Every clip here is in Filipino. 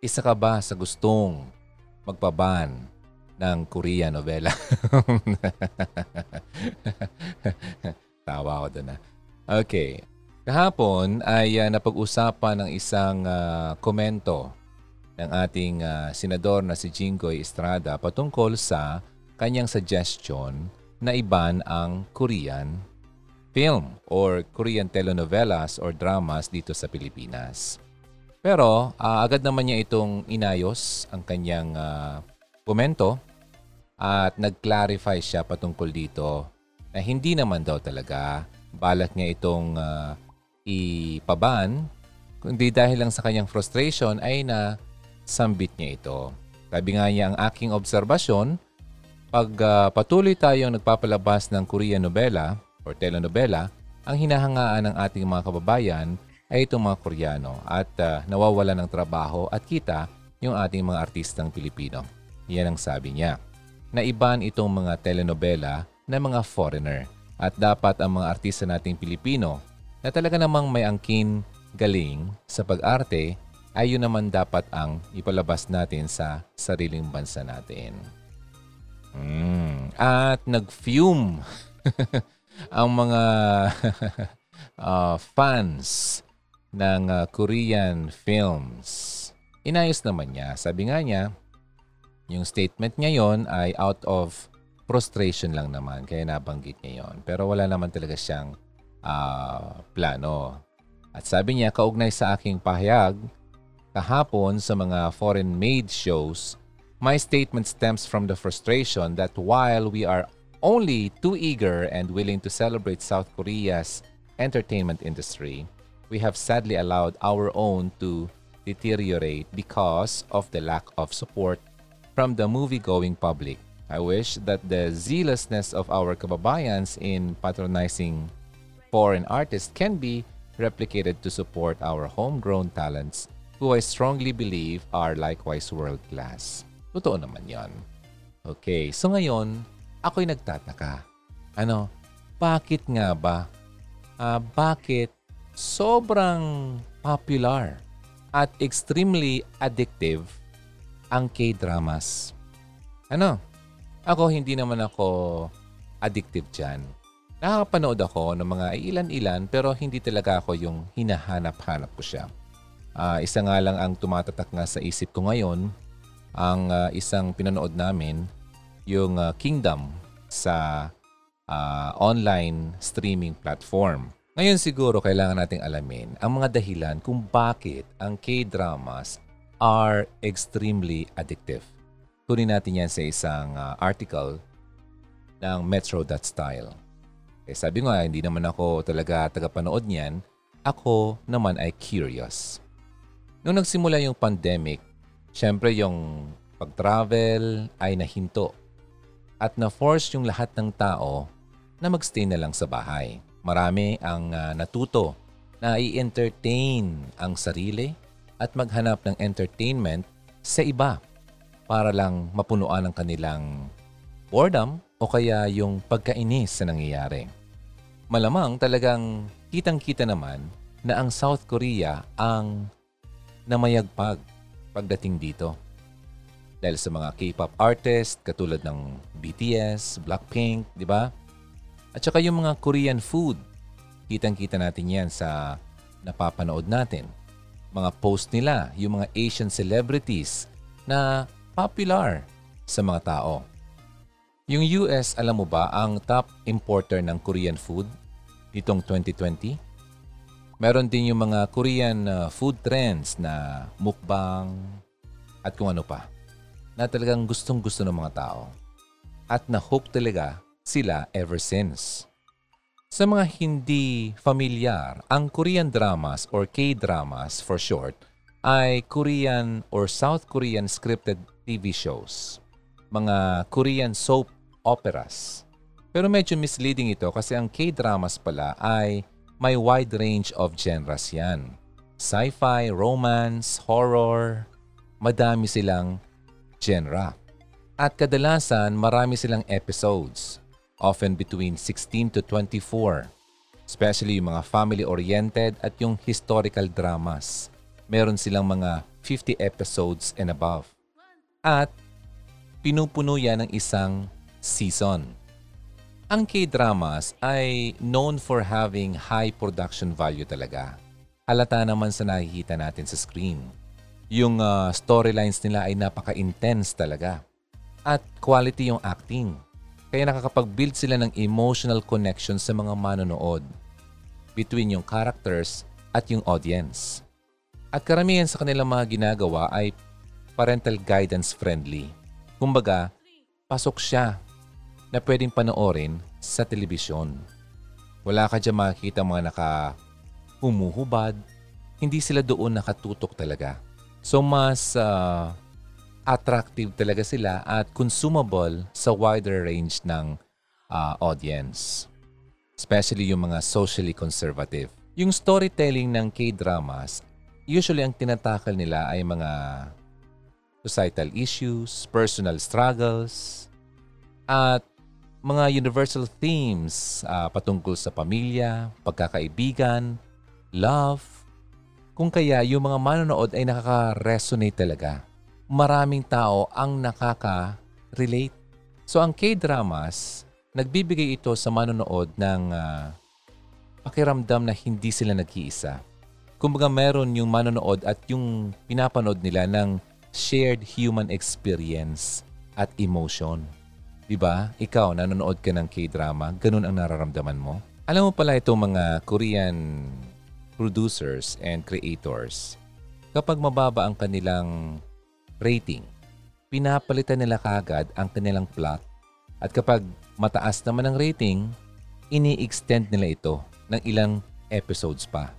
isa ka ba sa gustong magpaban ng Korean novela? Tawa ko doon na. Okay. Kahapon ay uh, napag-usapan ng isang uh, komento ng ating uh, senador na si Jinggoy Estrada patungkol sa kanyang suggestion na iban ang Korean film or Korean telenovelas or dramas dito sa Pilipinas. Pero uh, agad naman niya itong inayos ang kanyang uh, komento at nag-clarify siya patungkol dito na hindi naman daw talaga balak niya itong uh, ipaban kundi dahil lang sa kanyang frustration ay na sambit niya ito. Sabi nga niya ang aking obserbasyon, pag uh, patuloy tayong nagpapalabas ng Korean novela or telenovela, ang hinahangaan ng ating mga kababayan ay itong mga Koreano at uh, nawawala ng trabaho at kita yung ating mga artistang Pilipino. Yan ang sabi niya. Naiban itong mga telenovela na mga foreigner at dapat ang mga artista nating Pilipino na talaga namang may angkin galing sa pag-arte ay yun naman dapat ang ipalabas natin sa sariling bansa natin. Mm. At nag-fume ang mga uh, fans ng uh, Korean films. Inayos naman niya. Sabi nga niya, yung statement niya yon ay out of frustration lang naman. Kaya nabanggit niya yon. Pero wala naman talaga siyang uh, plano. At sabi niya, kaugnay sa aking pahayag, kahapon sa mga foreign-made shows, my statement stems from the frustration that while we are only too eager and willing to celebrate South Korea's entertainment industry, we have sadly allowed our own to deteriorate because of the lack of support from the movie-going public. I wish that the zealousness of our kababayans in patronizing foreign artists can be replicated to support our homegrown talents who I strongly believe are likewise world-class. Totoo naman yan. Okay, so ngayon, ako'y nagtataka. Ano, bakit nga ba? Uh, bakit sobrang popular at extremely addictive ang K-dramas. Ano? Ako hindi naman ako addictive dyan. Nakakapanood ako ng mga ilan-ilan pero hindi talaga ako yung hinahanap-hanap ko siya. Uh, isa nga lang ang tumatatak nga sa isip ko ngayon, ang uh, isang pinanood namin, yung uh, Kingdom sa uh, online streaming platform. Ngayon siguro kailangan nating alamin ang mga dahilan kung bakit ang K-dramas are extremely addictive. Kunin natin yan sa isang uh, article ng Metro.style. Eh, sabi nga, hindi naman ako talaga tagapanood niyan. Ako naman ay curious. Nung nagsimula yung pandemic, syempre yung pag-travel ay nahinto at na-force yung lahat ng tao na magstay na lang sa bahay marami ang uh, natuto na i-entertain ang sarili at maghanap ng entertainment sa iba para lang mapunuan ang kanilang boredom o kaya yung pagkainis sa nangyayari. Malamang talagang kitang-kita naman na ang South Korea ang namayagpag pagdating dito. Dahil sa mga K-pop artist katulad ng BTS, Blackpink, di ba? At saka yung mga Korean food. Kitang-kita natin yan sa napapanood natin. Mga post nila, yung mga Asian celebrities na popular sa mga tao. Yung US, alam mo ba, ang top importer ng Korean food nitong 2020? Meron din yung mga Korean uh, food trends na mukbang at kung ano pa na talagang gustong gusto ng mga tao. At na-hook talaga sila ever since. Sa mga hindi familiar, ang Korean dramas or K-dramas for short ay Korean or South Korean scripted TV shows. Mga Korean soap operas. Pero medyo misleading ito kasi ang K-dramas pala ay may wide range of genres yan. Sci-fi, romance, horror, madami silang genre. At kadalasan marami silang episodes often between 16 to 24. Especially yung mga family-oriented at yung historical dramas. Meron silang mga 50 episodes and above. At pinupuno yan ng isang season. Ang K-dramas ay known for having high production value talaga. Halata naman sa nakikita natin sa screen. Yung uh, storylines nila ay napaka-intense talaga. At quality yung acting. Kaya nakakapag-build sila ng emotional connection sa mga manonood between yung characters at yung audience. At karamihan sa kanilang mga ginagawa ay parental guidance friendly. Kumbaga, pasok siya na pwedeng panoorin sa telebisyon. Wala ka dyan makikita mga naka humuhubad. Hindi sila doon nakatutok talaga. So mas uh, attractive talaga sila at consumable sa wider range ng uh, audience. Especially yung mga socially conservative. Yung storytelling ng K-dramas, usually ang tinatakal nila ay mga societal issues, personal struggles, at mga universal themes uh, patungkol sa pamilya, pagkakaibigan, love. Kung kaya yung mga manonood ay nakaka-resonate talaga. Maraming tao ang nakaka-relate. So ang K-dramas, nagbibigay ito sa manonood ng uh, pakiramdam na hindi sila nag-iisa. Kumbaga meron yung manonood at yung pinapanood nila ng shared human experience at emotion. 'Di ba? Ikaw nanonood ka ng K-drama, ganun ang nararamdaman mo. Alam mo pala itong mga Korean producers and creators, kapag mababa ang kanilang rating, pinapalitan nila kagad ang kanilang plot. At kapag mataas naman ang rating, ini-extend nila ito ng ilang episodes pa.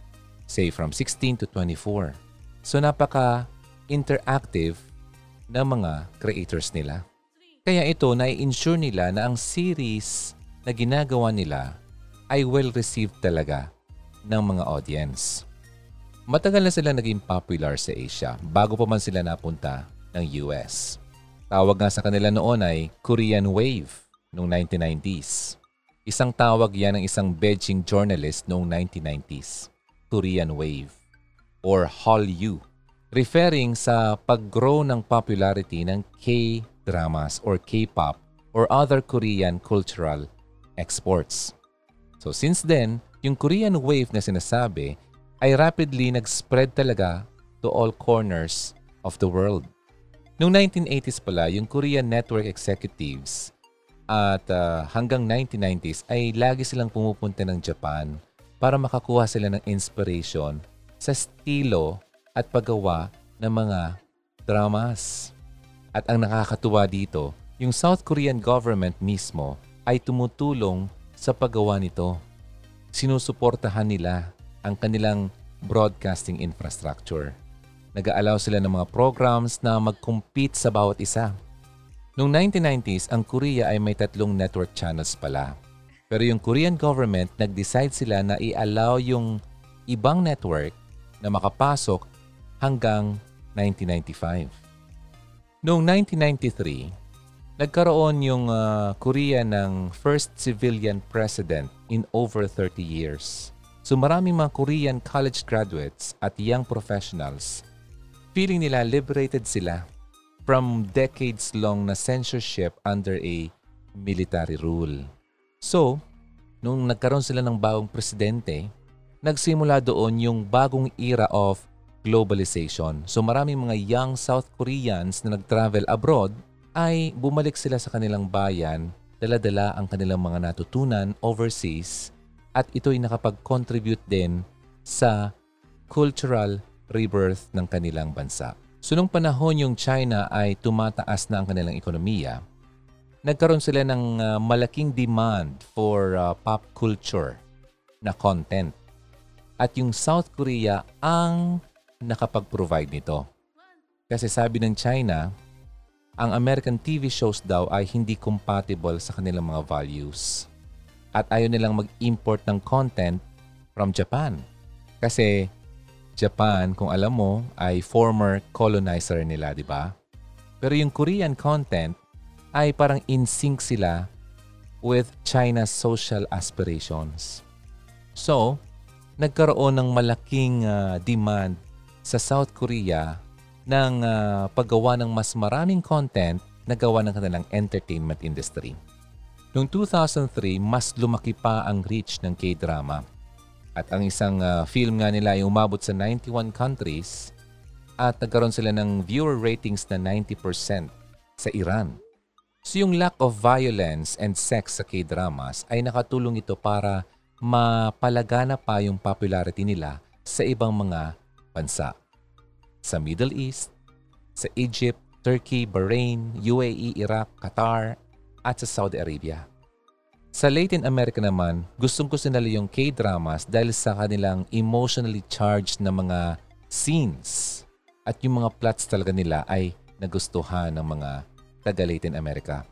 Say from 16 to 24. So napaka interactive ng mga creators nila. Kaya ito na-ensure nila na ang series na ginagawa nila ay well-received talaga ng mga audience. Matagal na sila naging popular sa Asia bago pa man sila napunta ng US. Tawag nga sa kanila noon ay Korean Wave noong 1990s. Isang tawag yan ng isang Beijing journalist noong 1990s. Korean Wave or Hallyu, referring sa pag-grow ng popularity ng K dramas or K-pop or other Korean cultural exports. So since then, yung Korean wave na sinasabi ay rapidly nag-spread talaga to all corners of the world. Noong 1980s pala, yung Korean network executives at uh, hanggang 1990s ay lagi silang pumupunta ng Japan para makakuha sila ng inspiration sa estilo at paggawa ng mga dramas. At ang nakakatuwa dito, yung South Korean government mismo ay tumutulong sa paggawa nito. Sinusuportahan nila ang kanilang broadcasting infrastructure. Nag-aalaw sila ng mga programs na mag-compete sa bawat isa. Noong 1990s, ang Korea ay may tatlong network channels pala. Pero yung Korean government, nag-decide sila na i-allow yung ibang network na makapasok hanggang 1995. Noong 1993, nagkaroon yung uh, Korea ng first civilian president in over 30 years. So maraming mga Korean college graduates at young professionals, feeling nila liberated sila from decades-long na censorship under a military rule. So, nung nagkaroon sila ng bagong presidente, nagsimula doon yung bagong era of globalization. So maraming mga young South Koreans na nag-travel abroad ay bumalik sila sa kanilang bayan, dala-dala ang kanilang mga natutunan overseas at ito'y nakapag-contribute din sa cultural rebirth ng kanilang bansa. So nung panahon yung China ay tumataas na ang kanilang ekonomiya, nagkaroon sila ng uh, malaking demand for uh, pop culture na content. At yung South Korea ang nakapag-provide nito. Kasi sabi ng China, ang American TV shows daw ay hindi compatible sa kanilang mga values. At ayaw nilang mag-import ng content from Japan. Kasi Japan, kung alam mo, ay former colonizer nila, di ba? Pero yung Korean content ay parang in sync sila with China's social aspirations. So, nagkaroon ng malaking uh, demand sa South Korea ng uh, paggawa ng mas maraming content na gawa ng kanilang entertainment industry. Noong 2003, mas lumaki pa ang reach ng K-drama. At ang isang uh, film nga nila ay umabot sa 91 countries at nagkaroon sila ng viewer ratings na 90% sa Iran. So yung lack of violence and sex sa K-dramas ay nakatulong ito para mapalagana pa yung popularity nila sa ibang mga bansa. Sa Middle East, sa Egypt, Turkey, Bahrain, UAE, Iraq, Qatar, at sa Saudi Arabia. Sa Latin America naman, gustong gusto nila yung K-dramas dahil sa kanilang emotionally charged na mga scenes at yung mga plots talaga nila ay nagustuhan ng mga taga Latin America.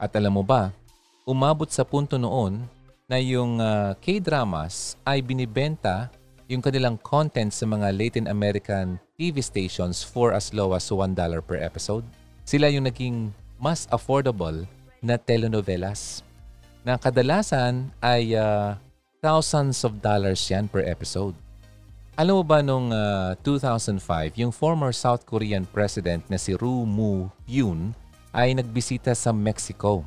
At alam mo ba, umabot sa punto noon na yung uh, K-dramas ay binibenta yung kanilang content sa mga Latin American TV stations for as low as $1 per episode. Sila yung naging mas affordable na telenovelas na kadalasan ay uh, thousands of dollars yan per episode. Alam mo ba nung uh, ah, 2005, yung former South Korean president na si Roo Moo-hyun ay nagbisita sa Mexico.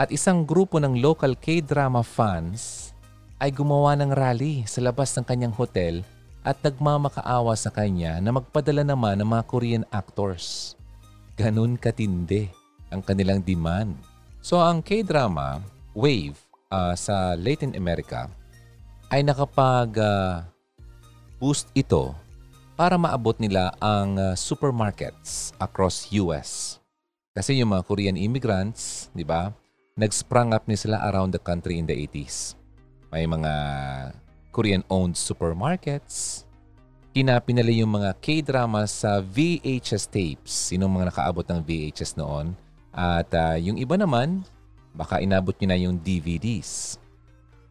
At isang grupo ng local K-drama fans ay gumawa ng rally sa labas ng kanyang hotel at nagmamakaawa sa kanya na magpadala naman ng mga Korean actors. Ganun katindi ang kanilang demand. So ang K-drama wave uh, sa Latin America ay nakapag uh, boost ito para maabot nila ang uh, supermarkets across US. Kasi yung mga Korean immigrants, di ba, nag-sprung up ni sila around the country in the 80s. May mga Korean-owned supermarkets. Kinapin nila yung mga K-drama sa VHS tapes. Sinong mga nakaabot ng VHS noon. At uh, yung iba naman, Baka inabot nyo na yung DVDs.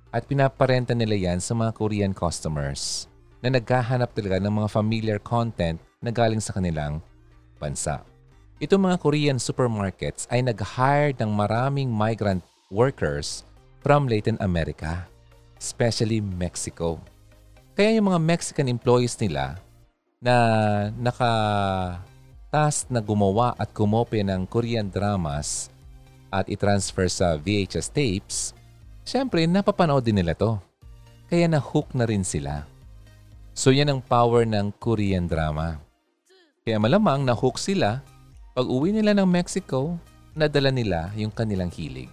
At pinaparenta nila yan sa mga Korean customers na naghahanap talaga ng mga familiar content na galing sa kanilang bansa. Itong mga Korean supermarkets ay nag-hire ng maraming migrant workers from Latin America, especially Mexico. Kaya yung mga Mexican employees nila na naka-task na gumawa at kumopya ng Korean dramas at i-transfer sa VHS tapes, syempre napapanood din nila to. Kaya na-hook na rin sila. So yan ang power ng Korean drama. Kaya malamang na-hook sila, pag uwi nila ng Mexico, nadala nila yung kanilang hilig.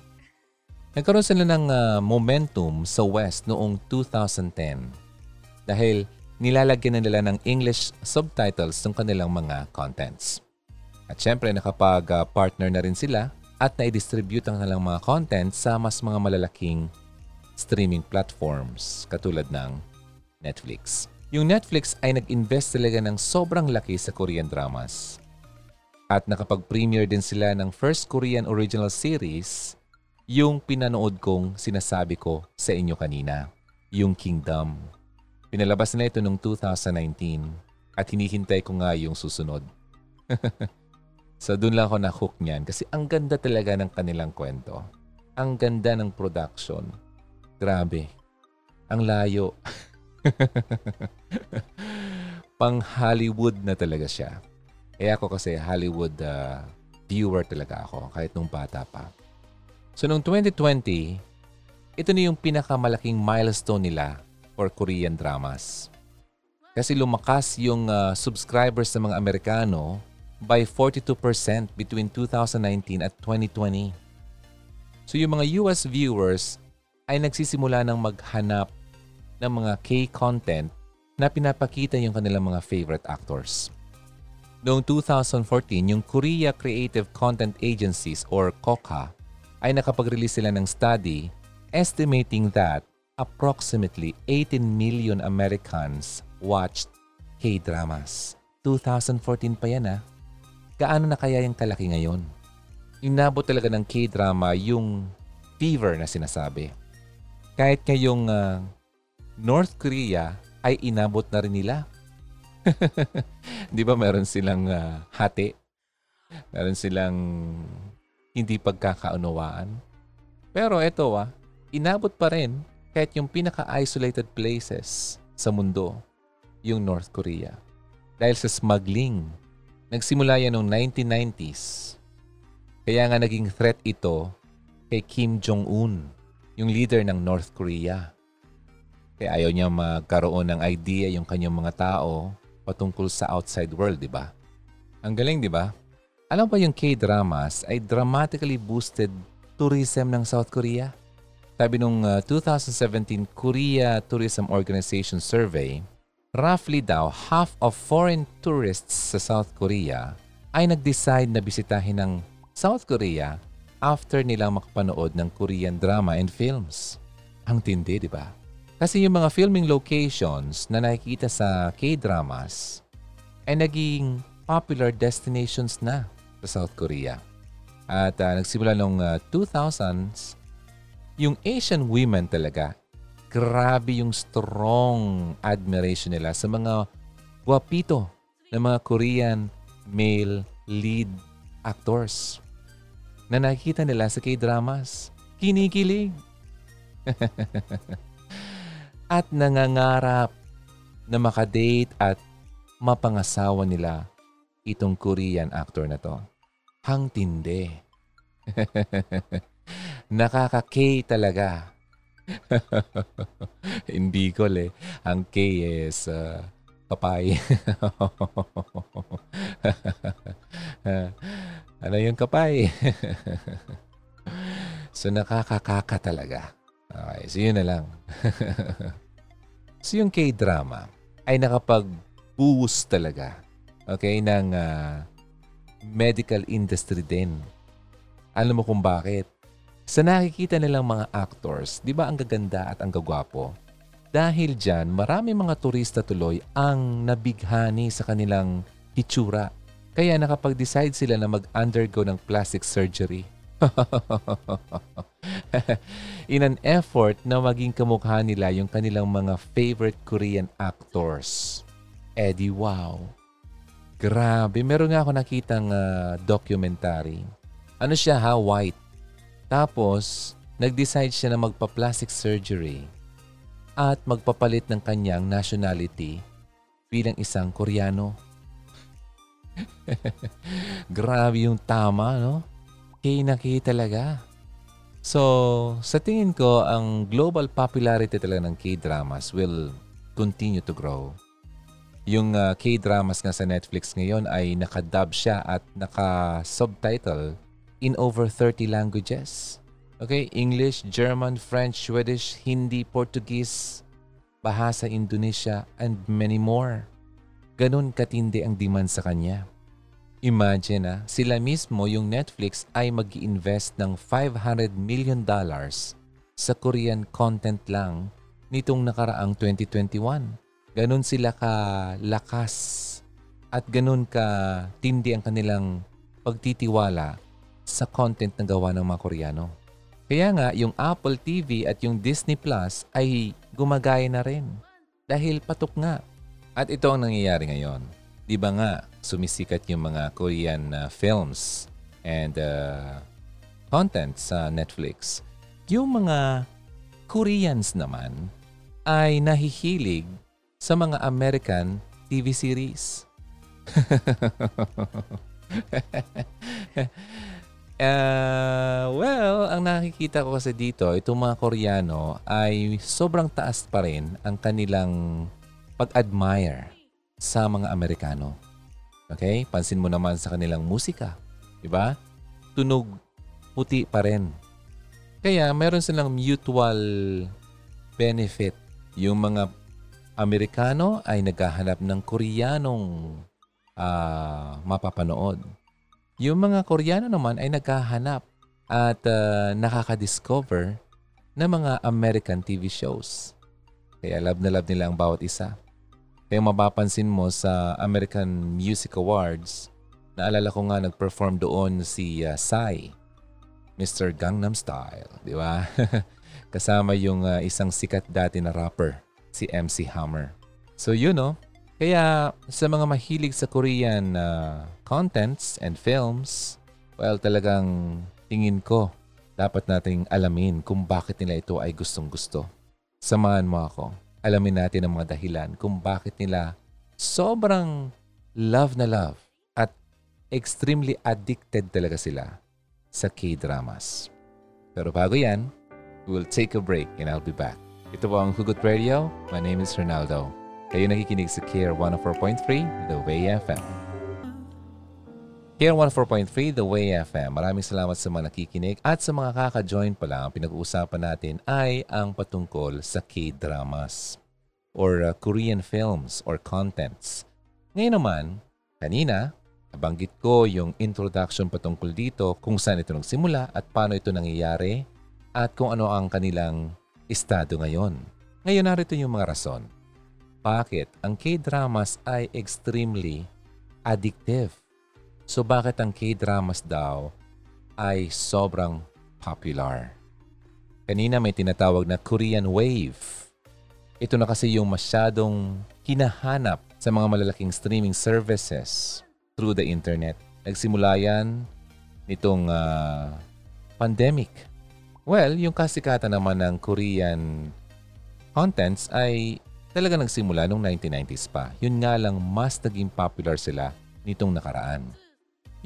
Nagkaroon sila ng uh, momentum sa West noong 2010 dahil nilalagyan na nila ng English subtitles ng kanilang mga contents. At syempre nakapag-partner na rin sila at na-distribute ang kanilang mga content sa mas mga malalaking streaming platforms katulad ng Netflix. Yung Netflix ay nag-invest talaga ng sobrang laki sa Korean dramas. At nakapag-premiere din sila ng first Korean original series, yung pinanood kong sinasabi ko sa inyo kanina, yung Kingdom. Pinalabas na ito noong 2019 at hinihintay ko nga yung susunod. So doon lang ako na-hook niyan kasi ang ganda talaga ng kanilang kwento. Ang ganda ng production. Grabe. Ang layo. Pang Hollywood na talaga siya. Eh ako kasi Hollywood uh, viewer talaga ako kahit nung bata pa. So noong 2020, ito na yung pinakamalaking milestone nila for Korean dramas. Kasi lumakas yung uh, subscribers ng mga Amerikano by 42% between 2019 at 2020. So yung mga US viewers ay nagsisimula ng maghanap ng mga K-content na pinapakita yung kanilang mga favorite actors. Noong 2014, yung Korea Creative Content Agencies or KOCA ay nakapag-release sila ng study estimating that approximately 18 million Americans watched K-dramas. 2014 pa yan ah gaano na kaya yung kalaki ngayon? Inabot talaga ng K-drama yung fever na sinasabi. Kahit ngayong uh, North Korea ay inabot na rin nila. Di ba meron silang uh, hati? Meron silang hindi pagkakaunawaan. Pero ito ah, inabot pa rin kahit yung pinaka-isolated places sa mundo, yung North Korea. Dahil sa smuggling Nagsimula yan noong 1990s. Kaya nga naging threat ito kay Kim Jong-un, yung leader ng North Korea. Kaya ayaw niya magkaroon ng idea yung kanyang mga tao patungkol sa outside world, di ba? Ang galing, di ba? Alam ba yung K-dramas ay dramatically boosted tourism ng South Korea? Sabi nung uh, 2017 Korea Tourism Organization survey, roughly daw half of foreign tourists sa South Korea ay nag-decide na bisitahin ng South Korea after nilang makapanood ng Korean drama and films. Ang tindi, di ba? Kasi yung mga filming locations na nakikita sa K-dramas ay naging popular destinations na sa South Korea. At uh, nagsimula noong uh, 2000s, yung Asian women talaga, grabe yung strong admiration nila sa mga guwapito na mga Korean male lead actors na nakikita nila sa K-dramas. Kinikilig. at nangangarap na makadate at mapangasawa nila itong Korean actor na to. Hang tindi. Nakaka-K talaga. Hindi ko le. Ang K is uh, kapay. Ano yung kapay? so nakakakaka talaga. Okay, so yun na lang. so yung K-drama ay nakapag-boost talaga okay, ng uh, medical industry din. Alam mo kung bakit? Sa nakikita nilang mga actors, di ba ang gaganda at ang gagwapo? Dahil dyan, marami mga turista tuloy ang nabighani sa kanilang hitsura kaya nakapag-decide sila na mag-undergo ng plastic surgery. In an effort na maging kamukha nila yung kanilang mga favorite Korean actors. Eddie Wow. Grabe, meron nga ako nakitang uh, documentary. Ano siya ha? White. Tapos, nag-decide siya na magpa-plastic surgery at magpapalit ng kanyang nationality bilang isang Koreano. Grabe yung tama, no? Kay na talaga. So, sa tingin ko, ang global popularity talaga ng K-dramas will continue to grow. Yung uh, K-dramas nga sa Netflix ngayon ay nakadub siya at naka-subtitle in over 30 languages. Okay, English, German, French, Swedish, Hindi, Portuguese, Bahasa Indonesia, and many more. Ganon katindi ang demand sa kanya. Imagine na, sila mismo yung Netflix ay mag invest ng 500 million dollars sa Korean content lang nitong nakaraang 2021. Ganon sila ka lakas at ganon ka tindi ang kanilang pagtitiwala sa content na gawa ng mga Koreano. Kaya nga, yung Apple TV at yung Disney Plus ay gumagaya na rin dahil patok nga at ito ang nangyayari ngayon. Di ba nga, sumisikat yung mga Korean uh, films and uh, content sa Netflix. Yung mga Koreans naman ay nahihilig sa mga American TV series. uh, well, ang nakikita ko kasi dito, itong mga Koreano ay sobrang taas pa rin ang kanilang pag-admire sa mga Amerikano. Okay? Pansin mo naman sa kanilang musika. Diba? Tunog puti pa rin. Kaya meron silang mutual benefit. Yung mga Amerikano ay naghahanap ng Koreanong uh, mapapanood. Yung mga Koreano naman ay naghahanap at uh, nakaka-discover ng mga American TV shows. Kaya love na love nila ang bawat isa. Kaya mapapansin mo sa American Music Awards, naalala ko nga nag-perform doon si uh, Psy, Mr. Gangnam Style, di ba? Kasama yung uh, isang sikat dati na rapper, si MC Hammer. So yun no, kaya sa mga mahilig sa Korean uh, contents and films, well talagang tingin ko dapat nating alamin kung bakit nila ito ay gustong gusto. Samahan mo ako alamin natin ang mga dahilan kung bakit nila sobrang love na love at extremely addicted talaga sila sa K-dramas. Pero bago yan, we'll take a break and I'll be back. Ito po ang Hugot Radio. My name is Ronaldo. Kayo nakikinig sa Care 104.3, The Way FM. Care 104.3, The Way FM. Maraming salamat sa mga nakikinig at sa mga kaka-join pa lang. Pinag-uusapan natin ay ang patungkol sa K-dramas or uh, Korean films or contents. Ngayon naman, kanina, nabanggit ko yung introduction patungkol dito kung saan ito nagsimula at paano ito nangyayari at kung ano ang kanilang estado ngayon. Ngayon narito yung mga rason. Bakit ang K-dramas ay extremely addictive? So bakit ang K-dramas daw ay sobrang popular? Kanina may tinatawag na Korean Wave. Ito na kasi yung masyadong hinahanap sa mga malalaking streaming services through the internet. Nagsimula yan nitong uh, pandemic Well, yung kasikatan naman ng Korean contents ay talaga nagsimula noong 1990s pa. Yun nga lang mas naging popular sila nitong nakaraan.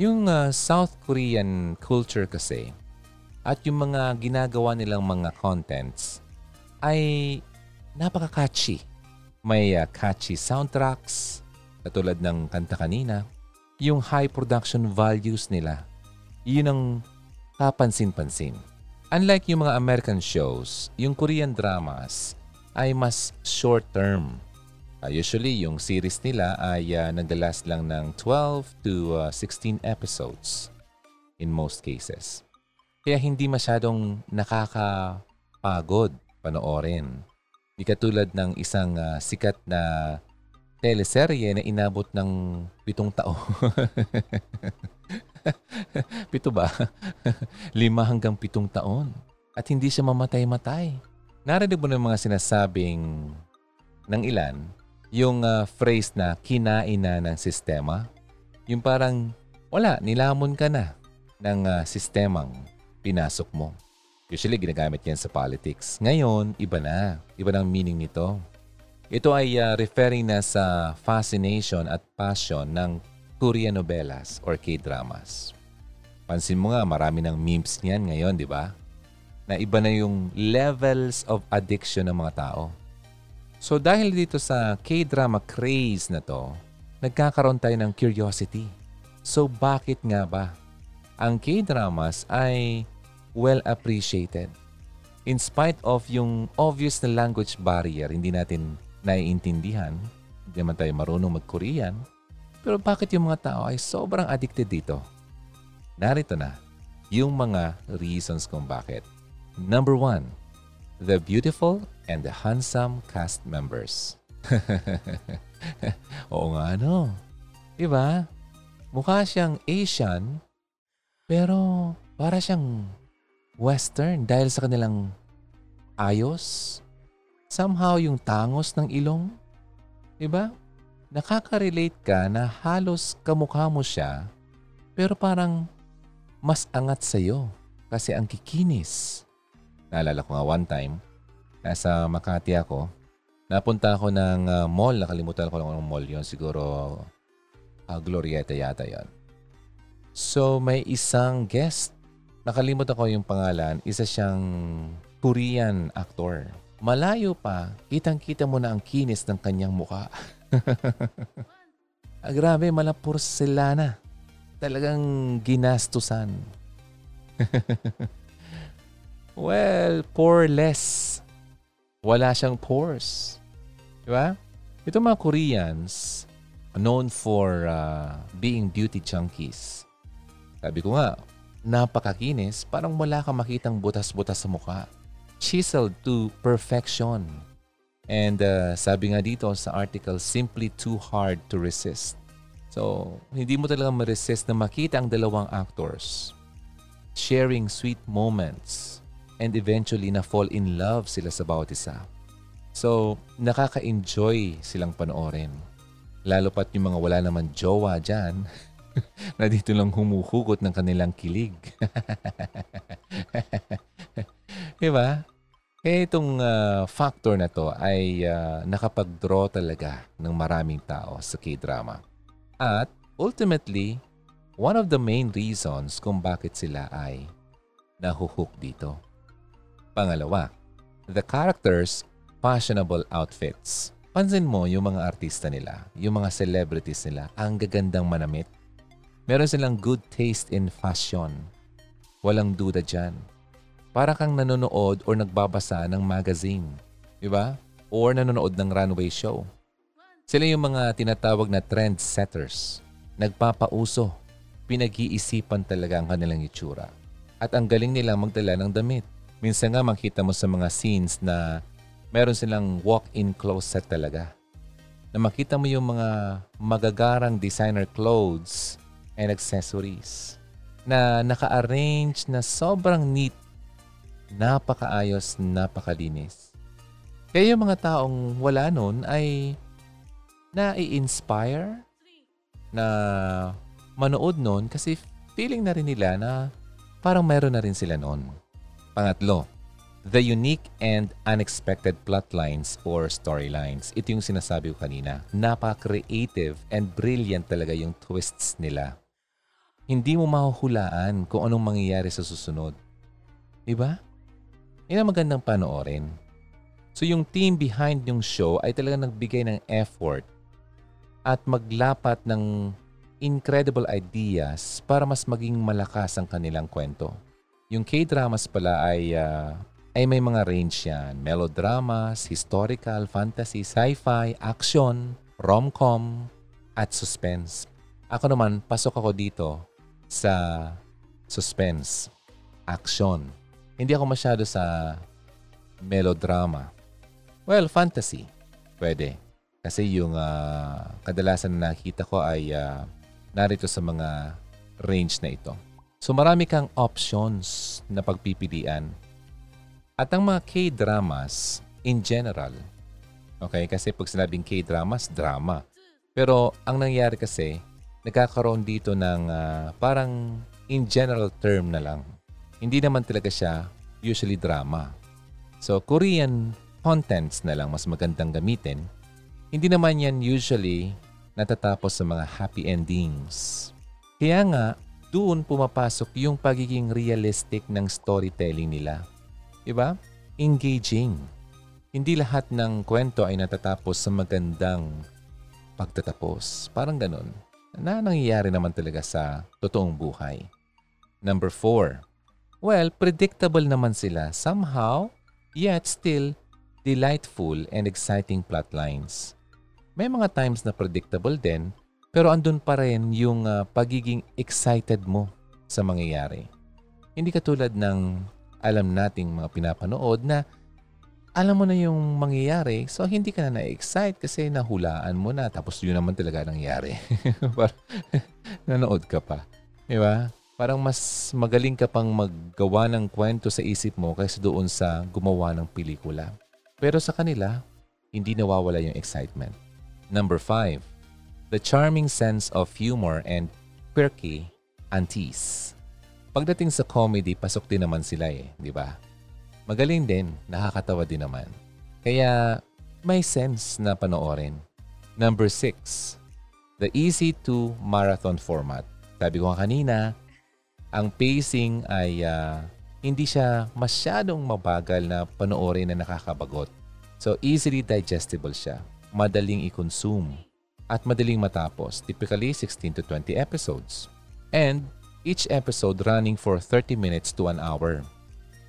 Yung uh, South Korean culture kasi at yung mga ginagawa nilang mga contents ay napaka-catchy. May uh, catchy soundtracks, katulad ng kanta kanina. Yung high production values nila, yun ang kapansin-pansin. Unlike yung mga American shows, yung Korean dramas ay mas short term. Uh, usually, yung series nila ay uh, naglalast lang ng 12 to uh, 16 episodes in most cases. Kaya hindi masyadong nakakapagod panoorin. Di katulad ng isang uh, sikat na teleserye na inabot ng pitong taon. Pito ba? Lima hanggang pitong taon. At hindi siya mamatay-matay. Narinig mo na mga sinasabing ng ilan, yung uh, phrase na kinain na ng sistema, yung parang wala, nilamon ka na ng uh, sistemang pinasok mo. Usually, ginagamit yan sa politics. Ngayon, iba na. Iba ng meaning nito. Ito ay uh, referring na sa fascination at passion ng Korean novelas or K-dramas. Pansin mo nga, marami ng memes niyan ngayon, di ba? Na iba na yung levels of addiction ng mga tao. So dahil dito sa K-drama craze na to, nagkakaroon tayo ng curiosity. So bakit nga ba ang K-dramas ay well appreciated? In spite of yung obvious na language barrier, hindi natin naiintindihan, hindi naman tayo marunong mag-Korean, pero bakit yung mga tao ay sobrang addicted dito? Narito na yung mga reasons kung bakit. Number one, the beautiful and the handsome cast members. Oo nga no. Diba? Mukha siyang Asian, pero para siyang Western dahil sa kanilang ayos. Somehow yung tangos ng ilong. Diba? nakaka-relate ka na halos kamukha mo siya pero parang mas angat sa'yo kasi ang kikinis. Naalala ko nga one time, nasa Makati ako, napunta ako ng uh, mall, nakalimutan ko lang ng mall yon siguro uh, Glorieta yata yon. So may isang guest, nakalimutan ko yung pangalan, isa siyang Korean actor. Malayo pa, kitang-kita mo na ang kinis ng kanyang mukha. ah, grabe, mala porselana. Talagang ginastusan. well, poreless. Wala siyang pores. Di ba? Ito mga Koreans, known for uh, being beauty junkies. Sabi ko nga, napakakinis, parang wala kang makitang butas-butas sa mukha. Chiseled to perfection. And uh, sabi nga dito sa article, simply too hard to resist. So, hindi mo talaga ma-resist na makita ang dalawang actors sharing sweet moments and eventually na fall in love sila sa bawat isa. So, nakaka-enjoy silang panoorin. Lalo pat yung mga wala naman jowa dyan na dito lang humuhugot ng kanilang kilig. diba? Eh, itong uh, factor na to ay uh, nakapag-draw talaga ng maraming tao sa K-drama. At ultimately, one of the main reasons kung bakit sila ay nahuhook dito. Pangalawa, the characters' fashionable outfits. Pansin mo yung mga artista nila, yung mga celebrities nila, ang gagandang manamit. Meron silang good taste in fashion. Walang duda dyan. Para kang nanonood or nagbabasa ng magazine. Ba? Or nanonood ng runway show. Sila yung mga tinatawag na trendsetters. Nagpapauso. Pinag-iisipan talaga ang kanilang itsura. At ang galing nilang magdala ng damit. Minsan nga makita mo sa mga scenes na meron silang walk-in closet talaga. Na makita mo yung mga magagarang designer clothes and accessories na naka-arrange na sobrang neat, napakaayos, napakalinis. Kaya yung mga taong wala nun ay na-inspire na manood nun kasi feeling na rin nila na parang meron na rin sila noon. Pangatlo, the unique and unexpected plotlines or storylines. Ito yung sinasabi ko kanina. Napaka-creative and brilliant talaga yung twists nila. Hindi mo mahuhulaan kung anong mangyayari sa susunod. Diba? Yan ang magandang panoorin. So yung team behind yung show ay talaga nagbigay ng effort at maglapat ng incredible ideas para mas maging malakas ang kanilang kwento. Yung K-dramas pala ay uh, ay may mga range yan. Melodramas, historical, fantasy, sci-fi, action, rom-com, at suspense. Ako naman, pasok ako dito sa suspense, action. Hindi ako masyado sa melodrama. Well, fantasy. Pwede. Kasi yung uh, kadalasan na nakita ko ay uh, narito sa mga range na ito. So marami kang options na pagpipilian at ang mga K-dramas in general, okay, kasi pag sinabing K-dramas, drama. Pero ang nangyari kasi, nagkakaroon dito ng uh, parang in general term na lang. Hindi naman talaga siya usually drama. So, Korean contents na lang mas magandang gamitin. Hindi naman yan usually natatapos sa mga happy endings. Kaya nga, doon pumapasok yung pagiging realistic ng storytelling nila. Diba? Engaging. Hindi lahat ng kwento ay natatapos sa magandang pagtatapos. Parang ganun. Na nangyayari naman talaga sa totoong buhay. Number four. Well, predictable naman sila somehow, yet still delightful and exciting plot lines. May mga times na predictable din, pero andun pa rin yung uh, pagiging excited mo sa mangyayari. Hindi katulad ng alam nating mga pinapanood na alam mo na yung mangyayari, so hindi ka na na-excite kasi nahulaan mo na tapos yun naman talaga nangyari. Nanood ka pa. Di ba? Parang mas magaling ka pang maggawa ng kwento sa isip mo kaysa doon sa gumawa ng pelikula. Pero sa kanila, hindi nawawala yung excitement. Number five, the charming sense of humor and quirky antiques. Pagdating sa comedy, pasok din naman sila eh, di ba? Magaling din, nakakatawa din naman. Kaya may sense na panoorin. Number six, the easy to marathon format. Sabi ko kanina, ang pacing ay uh, hindi siya masyadong mabagal na panoorin na nakakabagot. So easily digestible siya, madaling i-consume, at madaling matapos, typically 16 to 20 episodes. And each episode running for 30 minutes to an hour.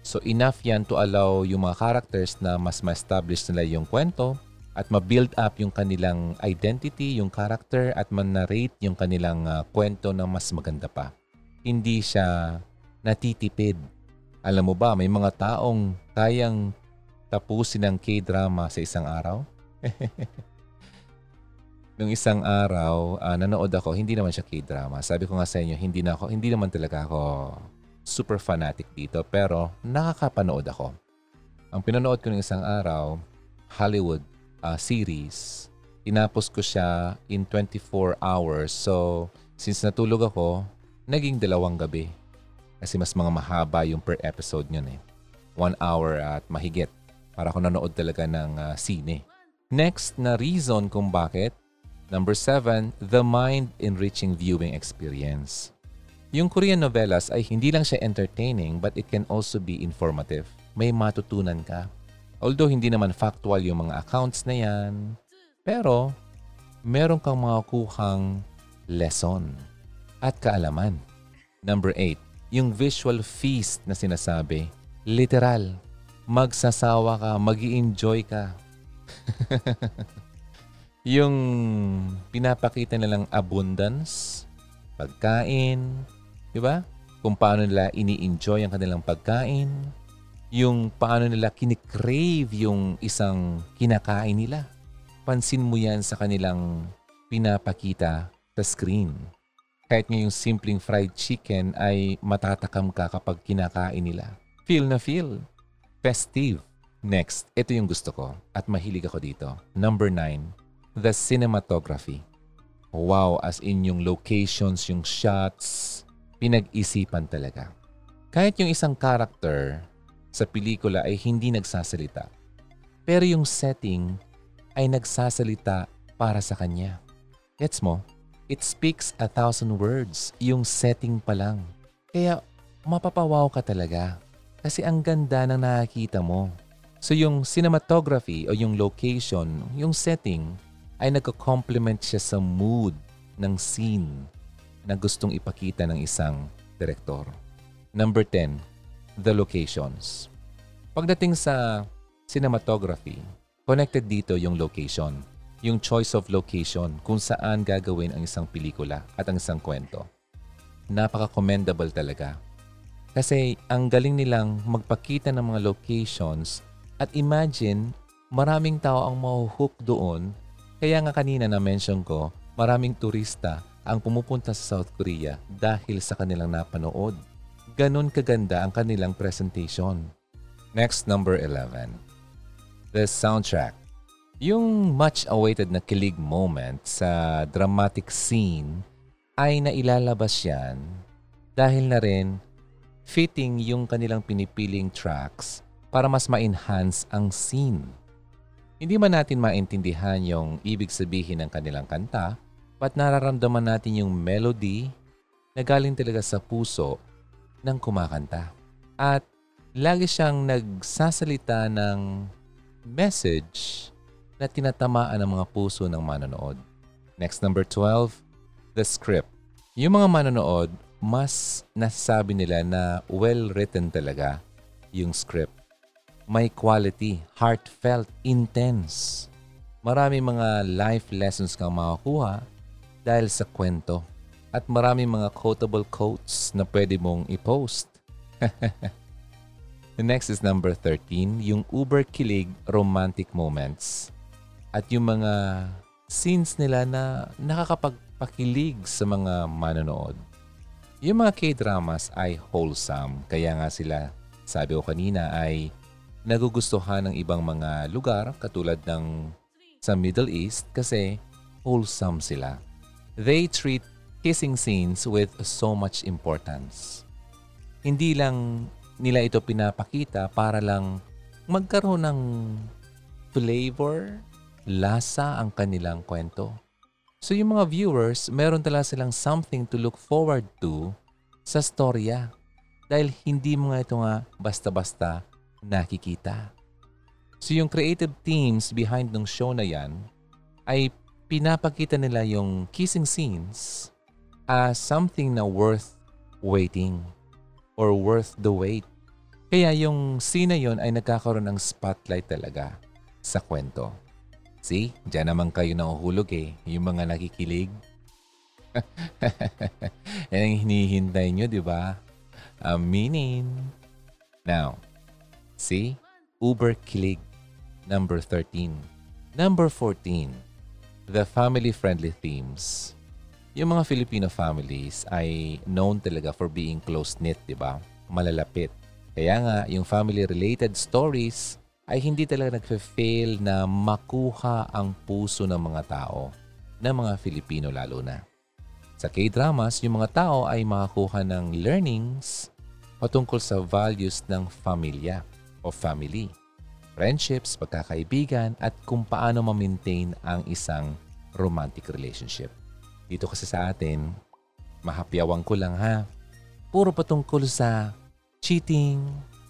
So enough yan to allow yung mga characters na mas ma-establish nila yung kwento at ma-build up yung kanilang identity, yung character at man-narrate yung kanilang uh, kwento na mas maganda pa. Hindi siya natitipid. Alam mo ba, may mga taong kayang tapusin ang K-drama sa isang araw? Nung isang araw, uh, nanood ako, hindi naman siya K-drama. Sabi ko nga sa inyo, hindi, na ako, hindi naman talaga ako super fanatic dito, pero nakakapanood ako. Ang pinanood ko ng isang araw, Hollywood uh, series. Tinapos ko siya in 24 hours. So, since natulog ako, naging dalawang gabi. Kasi mas mga mahaba yung per episode yun eh. One hour at mahigit. Para ako nanood talaga ng uh, sine. Next na reason kung bakit Number seven, the mind-enriching viewing experience. Yung Korean novelas ay hindi lang siya entertaining but it can also be informative. May matutunan ka. Although hindi naman factual yung mga accounts na yan, pero meron kang makukuhang lesson at kaalaman. Number 8, yung visual feast na sinasabi. Literal, magsasawa ka, mag enjoy ka. yung pinapakita nilang abundance, pagkain, di ba? Kung paano nila ini-enjoy ang kanilang pagkain, yung paano nila kinikrave yung isang kinakain nila. Pansin mo yan sa kanilang pinapakita sa screen. Kahit nga simpleng fried chicken ay matatakam ka kapag kinakain nila. Feel na feel. Festive. Next, ito yung gusto ko at mahilig ako dito. Number 9, the cinematography. Wow, as in yung locations, yung shots, pinag-isipan talaga. Kahit yung isang character sa pelikula ay hindi nagsasalita, pero yung setting ay nagsasalita para sa kanya. Gets mo? It speaks a thousand words, yung setting pa lang. Kaya mapapawaw ka talaga kasi ang ganda ng nakakita mo. So yung cinematography o yung location, yung setting, ay nagko-complement siya sa mood ng scene na gustong ipakita ng isang direktor. Number 10, the locations. Pagdating sa cinematography, connected dito yung location. Yung choice of location kung saan gagawin ang isang pelikula at ang isang kwento. Napaka-commendable talaga. Kasi ang galing nilang magpakita ng mga locations at imagine, maraming tao ang mahuhook doon. Kaya nga kanina na-mention ko, maraming turista ang pumupunta sa South Korea dahil sa kanilang napanood. Ganon kaganda ang kanilang presentation. Next, number 11. The soundtrack. Yung much-awaited na kilig moment sa dramatic scene ay nailalabas yan dahil na rin fitting yung kanilang pinipiling tracks para mas ma-enhance ang scene. Hindi man natin maintindihan yung ibig sabihin ng kanilang kanta, but nararamdaman natin yung melody na galing talaga sa puso ng kumakanta. At lagi siyang nagsasalita ng message na tinatamaan ng mga puso ng manonood. Next, number 12, the script. Yung mga manonood, mas nasasabi nila na well-written talaga yung script may quality, heartfelt, intense. Marami mga life lessons kang makakuha dahil sa kwento. At marami mga quotable quotes na pwede mong i-post. The next is number 13, yung uber kilig romantic moments. At yung mga scenes nila na nakakapagpakilig sa mga manonood. Yung mga K-dramas ay wholesome, kaya nga sila, sabi ko kanina, ay nagugustuhan ng ibang mga lugar katulad ng sa Middle East kasi wholesome sila. They treat kissing scenes with so much importance. Hindi lang nila ito pinapakita para lang magkaroon ng flavor, lasa ang kanilang kwento. So yung mga viewers, meron talaga silang something to look forward to sa storya. Dahil hindi mga ito nga basta-basta nakikita. So yung creative teams behind ng show na yan ay pinapakita nila yung kissing scenes as something na worth waiting or worth the wait. Kaya yung scene na yun ay nagkakaroon ng spotlight talaga sa kwento. See, dyan naman kayo nahuhulog eh, yung mga nakikilig. Yan ang hinihintay nyo, di ba? Aminin. Now, See? Uber Kilig. Number 13. Number 14. The family-friendly themes. Yung mga Filipino families ay known talaga for being close-knit, di ba? Malalapit. Kaya nga, yung family-related stories ay hindi talaga nagfe-fail na makuha ang puso ng mga tao, ng mga Filipino lalo na. Sa K-dramas, yung mga tao ay makakuha ng learnings patungkol sa values ng pamilya o family, friendships, pagkakaibigan, at kung paano ma-maintain ang isang romantic relationship. Dito kasi sa atin, mahapyawan ko lang ha, puro patungkol sa cheating,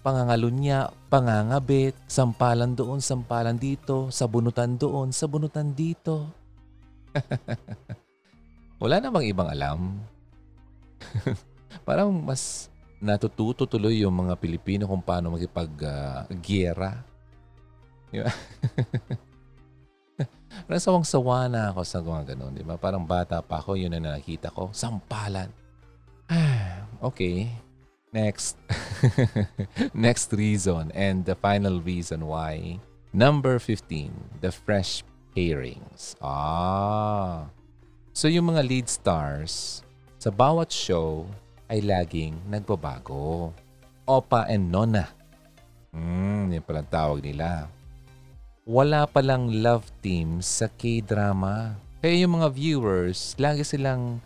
pangangalunya, pangangabit, sampalan doon, sampalan dito, sabunutan doon, sabunutan dito. Wala namang ibang alam. Parang mas natututo tuloy yung mga Pilipino kung paano makipag-giyera. Uh, di ba? Parang sawang-sawa na ako sa mga ganun, di ba? Parang bata pa ako, yun na nakita ko. Sampalan. okay. Next. Next reason and the final reason why. Number 15, the fresh pairings. Ah. So yung mga lead stars sa bawat show ay laging nagbabago. Opa and Nona. Hmm, yun palang tawag nila. Wala palang love team sa K-drama. Kaya yung mga viewers, lagi silang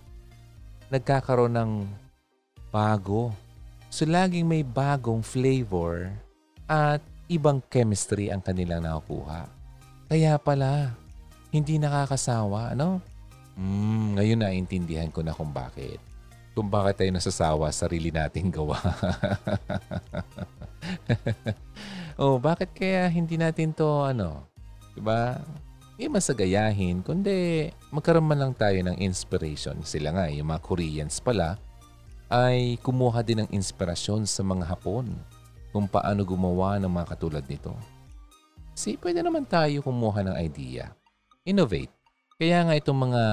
nagkakaroon ng bago So laging may bagong flavor at ibang chemistry ang kanilang nakukuha. Kaya pala, hindi nakakasawa, ano? Hmm, ngayon naintindihan ko na kung bakit. Kung bakit tayo nasasawa sa sarili nating gawa. oh, bakit kaya hindi natin to ano? 'Di ba? Hindi masagayahin, kundi magkaroon man lang tayo ng inspiration. Sila nga, yung mga Koreans pala, ay kumuha din ng inspirasyon sa mga Hapon kung paano gumawa ng mga katulad nito. Si pwede naman tayo kumuha ng idea. Innovate. Kaya nga itong mga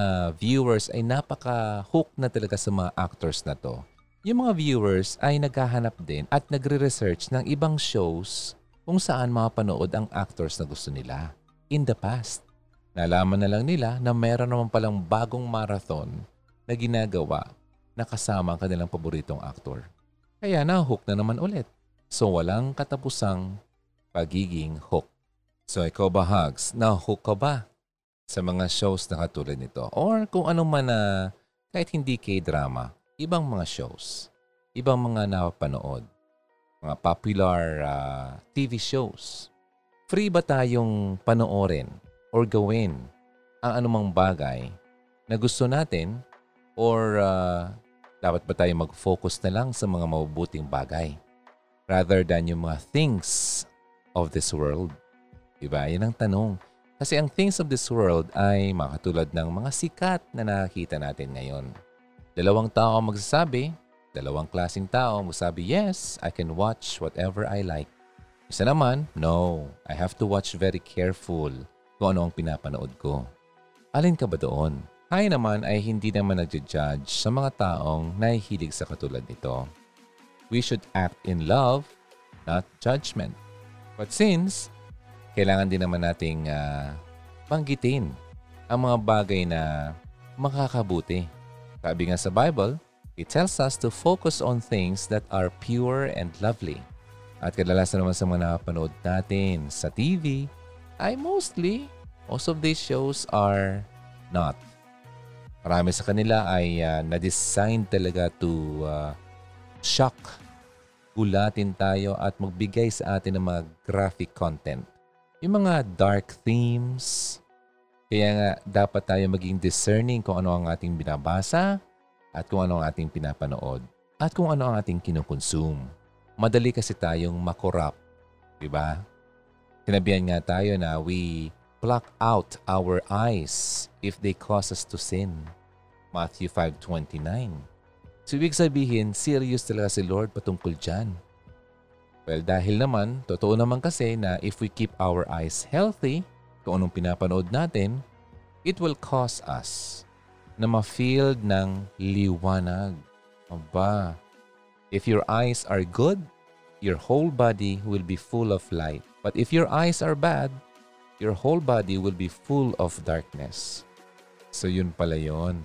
viewers ay napaka-hook na talaga sa mga actors na to. Yung mga viewers ay naghahanap din at nagre-research ng ibang shows kung saan mapanood ang actors na gusto nila in the past. Nalaman na lang nila na meron naman palang bagong marathon na ginagawa nakasama ang kanilang paboritong aktor. Kaya na-hook na naman ulit. So walang katapusang pagiging hook. So ikaw ba, Hugs, na-hook ka ba sa mga shows na katulad nito? Or kung ano man na kahit hindi K-drama, ibang mga shows, ibang mga napanood, mga popular uh, ah, TV shows. Free ba tayong panoorin or gawin ang anumang bagay na gusto natin or uh, dapat ba tayo mag-focus na lang sa mga mabubuting bagay rather than yung mga things of this world? Diba? Yan ang tanong. Kasi ang things of this world ay makatulad ng mga sikat na nakikita natin ngayon. Dalawang tao ang magsasabi, dalawang klasing tao ang magsasabi, yes, I can watch whatever I like. Isa naman, no, I have to watch very careful kung ano ang pinapanood ko. Alin ka ba doon? Tayo naman ay hindi naman nagja-judge sa mga taong nahihilig sa katulad nito. We should act in love, not judgment. But since kailangan din naman nating uh, panggitin ang mga bagay na makakabuti. Sabi nga sa Bible, it tells us to focus on things that are pure and lovely. At kadalasan naman sa mga napanood natin sa TV ay mostly, most of these shows are not Marami sa kanila ay uh, na-design talaga to uh, shock, gulatin tayo at magbigay sa atin ng mga graphic content. Yung mga dark themes. Kaya nga dapat tayo maging discerning kung ano ang ating binabasa at kung ano ang ating pinapanood at kung ano ang ating kinukonsume. Madali kasi tayong makorap. Diba? Sinabihan nga tayo na we pluck out our eyes if they cause us to sin. Matthew 5.29 So ibig sabihin, serious talaga si Lord patungkol dyan. Well, dahil naman, totoo naman kasi na if we keep our eyes healthy, kung anong pinapanood natin, it will cause us na ma-feel ng liwanag. Aba, if your eyes are good, your whole body will be full of light. But if your eyes are bad, your whole body will be full of darkness. So yun pala yun.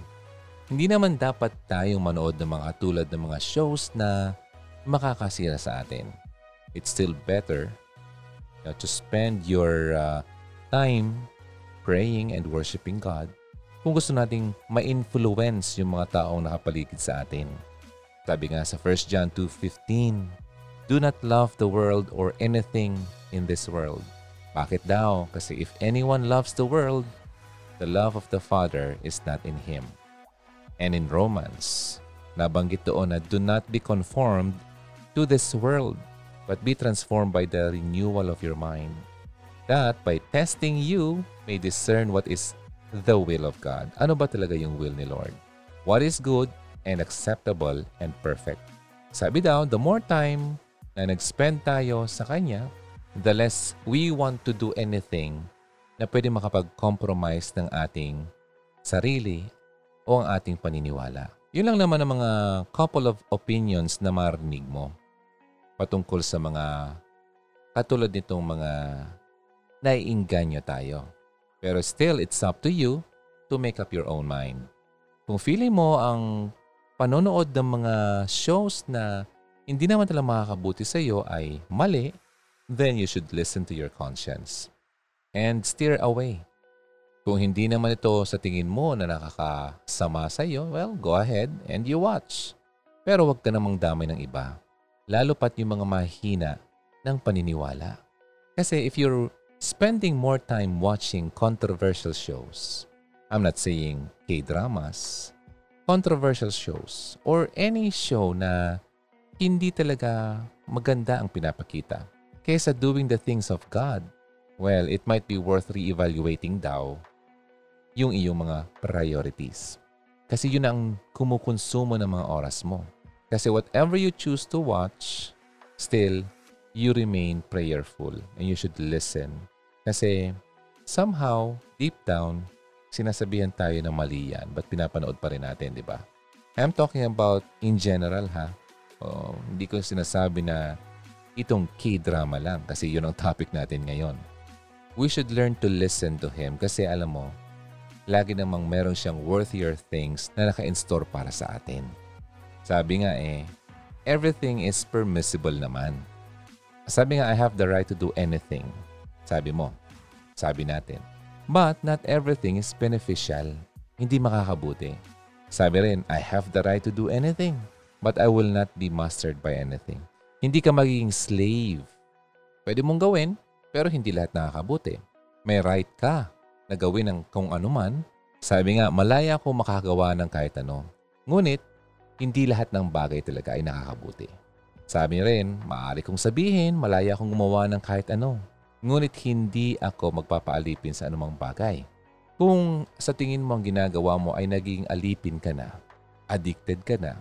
Hindi naman dapat tayong manood ng mga tulad ng mga shows na makakasira sa atin. It's still better uh, to spend your uh, time praying and worshiping God kung gusto nating ma-influence yung mga taong nakapaligid sa atin. Sabi nga sa 1 John 2.15, Do not love the world or anything in this world bakit daw? Kasi if anyone loves the world, the love of the Father is not in him. And in Romans Nabanggit doon na do not be conformed to this world, but be transformed by the renewal of your mind. That by testing you may discern what is the will of God. Ano ba talaga yung will ni Lord? What is good and acceptable and perfect. Sabi daw, the more time na nag-spend tayo sa Kanya, the less we want to do anything na pwede makapag-compromise ng ating sarili o ang ating paniniwala. Yun lang naman ang mga couple of opinions na marinig mo patungkol sa mga katulad nitong mga naiinganyo tayo. Pero still, it's up to you to make up your own mind. Kung feeling mo ang panonood ng mga shows na hindi naman talaga makakabuti sa iyo ay mali, then you should listen to your conscience and steer away kung hindi naman ito sa tingin mo na nakakasama sa iyo, well, go ahead and you watch. Pero huwag ka namang damay ng iba. Lalo pat yung mga mahina ng paniniwala. Kasi if you're spending more time watching controversial shows, I'm not saying K-dramas, controversial shows, or any show na hindi talaga maganda ang pinapakita. Kaysa doing the things of God, well, it might be worth re-evaluating daw yung iyong mga priorities. Kasi yun ang kumukonsumo ng mga oras mo. Kasi whatever you choose to watch, still, you remain prayerful and you should listen. Kasi somehow, deep down, sinasabihan tayo na mali yan. Ba't pinapanood pa rin natin, di ba? I'm talking about in general ha. Oh, hindi ko sinasabi na itong K-drama lang kasi yun ang topic natin ngayon. We should learn to listen to him kasi alam mo, lagi namang meron siyang worthier things na naka-install para sa atin. Sabi nga eh, everything is permissible naman. Sabi nga, I have the right to do anything. Sabi mo, sabi natin. But not everything is beneficial. Hindi makakabuti. Sabi rin, I have the right to do anything. But I will not be mastered by anything. Hindi ka magiging slave. Pwede mong gawin, pero hindi lahat nakakabuti. May right ka na gawin ng kung anuman, sabi nga, malaya ako makagawa ng kahit ano. Ngunit, hindi lahat ng bagay talaga ay nakakabuti. Sabi rin, maaari kong sabihin, malaya akong gumawa ng kahit ano. Ngunit hindi ako magpapaalipin sa anumang bagay. Kung sa tingin mo ang ginagawa mo ay naging alipin ka na, addicted ka na,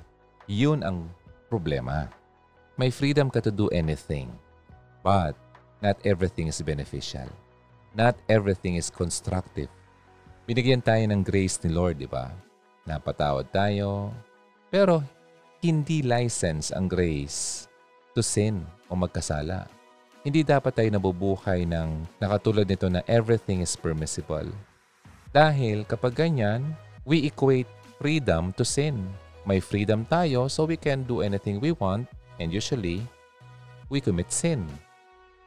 yun ang problema. May freedom ka to do anything. But not everything is beneficial. Not everything is constructive. Binigyan tayo ng grace ni Lord, di ba? Napatawad tayo. Pero hindi license ang grace to sin o magkasala. Hindi dapat tayo nabubuhay ng nakatulad nito na everything is permissible. Dahil kapag ganyan, we equate freedom to sin. May freedom tayo so we can do anything we want and usually, we commit sin.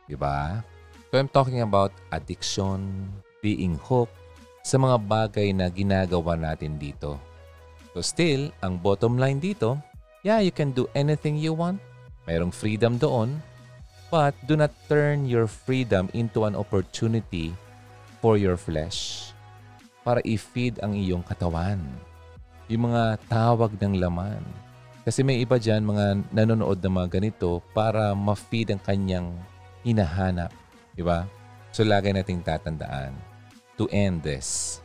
Diba? So I'm talking about addiction, being hooked sa mga bagay na ginagawa natin dito. So still, ang bottom line dito, yeah, you can do anything you want. Mayroong freedom doon. But do not turn your freedom into an opportunity for your flesh para i-feed ang iyong katawan. Yung mga tawag ng laman. Kasi may iba dyan, mga nanonood ng mga ganito para ma-feed ang kanyang hinahanap Diba? So lagi nating tatandaan to end this.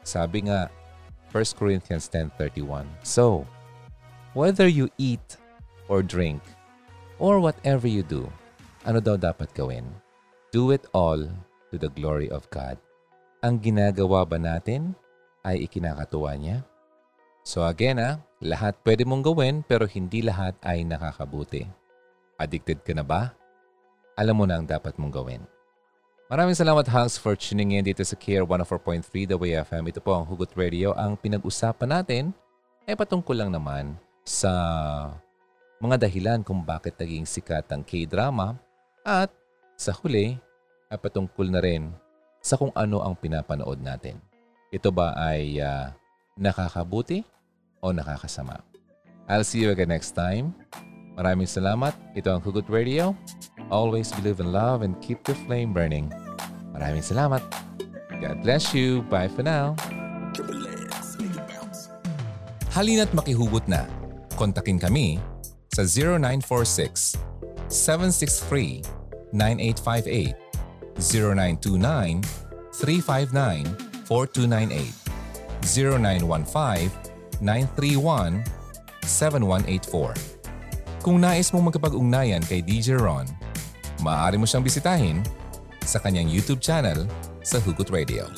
Sabi nga 1 Corinthians 10.31 So, whether you eat or drink or whatever you do, ano daw dapat gawin? Do it all to the glory of God. Ang ginagawa ba natin ay ikinakatuwa niya? So again ah, lahat pwede mong gawin pero hindi lahat ay nakakabuti. Addicted ka na ba? alam mo na ang dapat mong gawin. Maraming salamat, Hanks, for tuning in dito sa Care 104.3 The Way FM. Ito po ang Hugot Radio. Ang pinag-usapan natin ay patungkol lang naman sa mga dahilan kung bakit naging sikat ang K-drama at sa huli ay patungkol na rin sa kung ano ang pinapanood natin. Ito ba ay uh, nakakabuti o nakakasama? I'll see you again next time. Maraming salamat. Ito ang Hugot Radio. Always believe in love and keep the flame burning. Maraming salamat. God bless you. Bye for now. Halina't makihugot na. Kontakin kami sa 0946 763 9858 0929 359 4298 0915 931 7184 Kung nais mong magkapag-ugnayan kay DJ Ron, maaari mo siyang bisitahin sa kanyang YouTube channel sa Hugot Radio.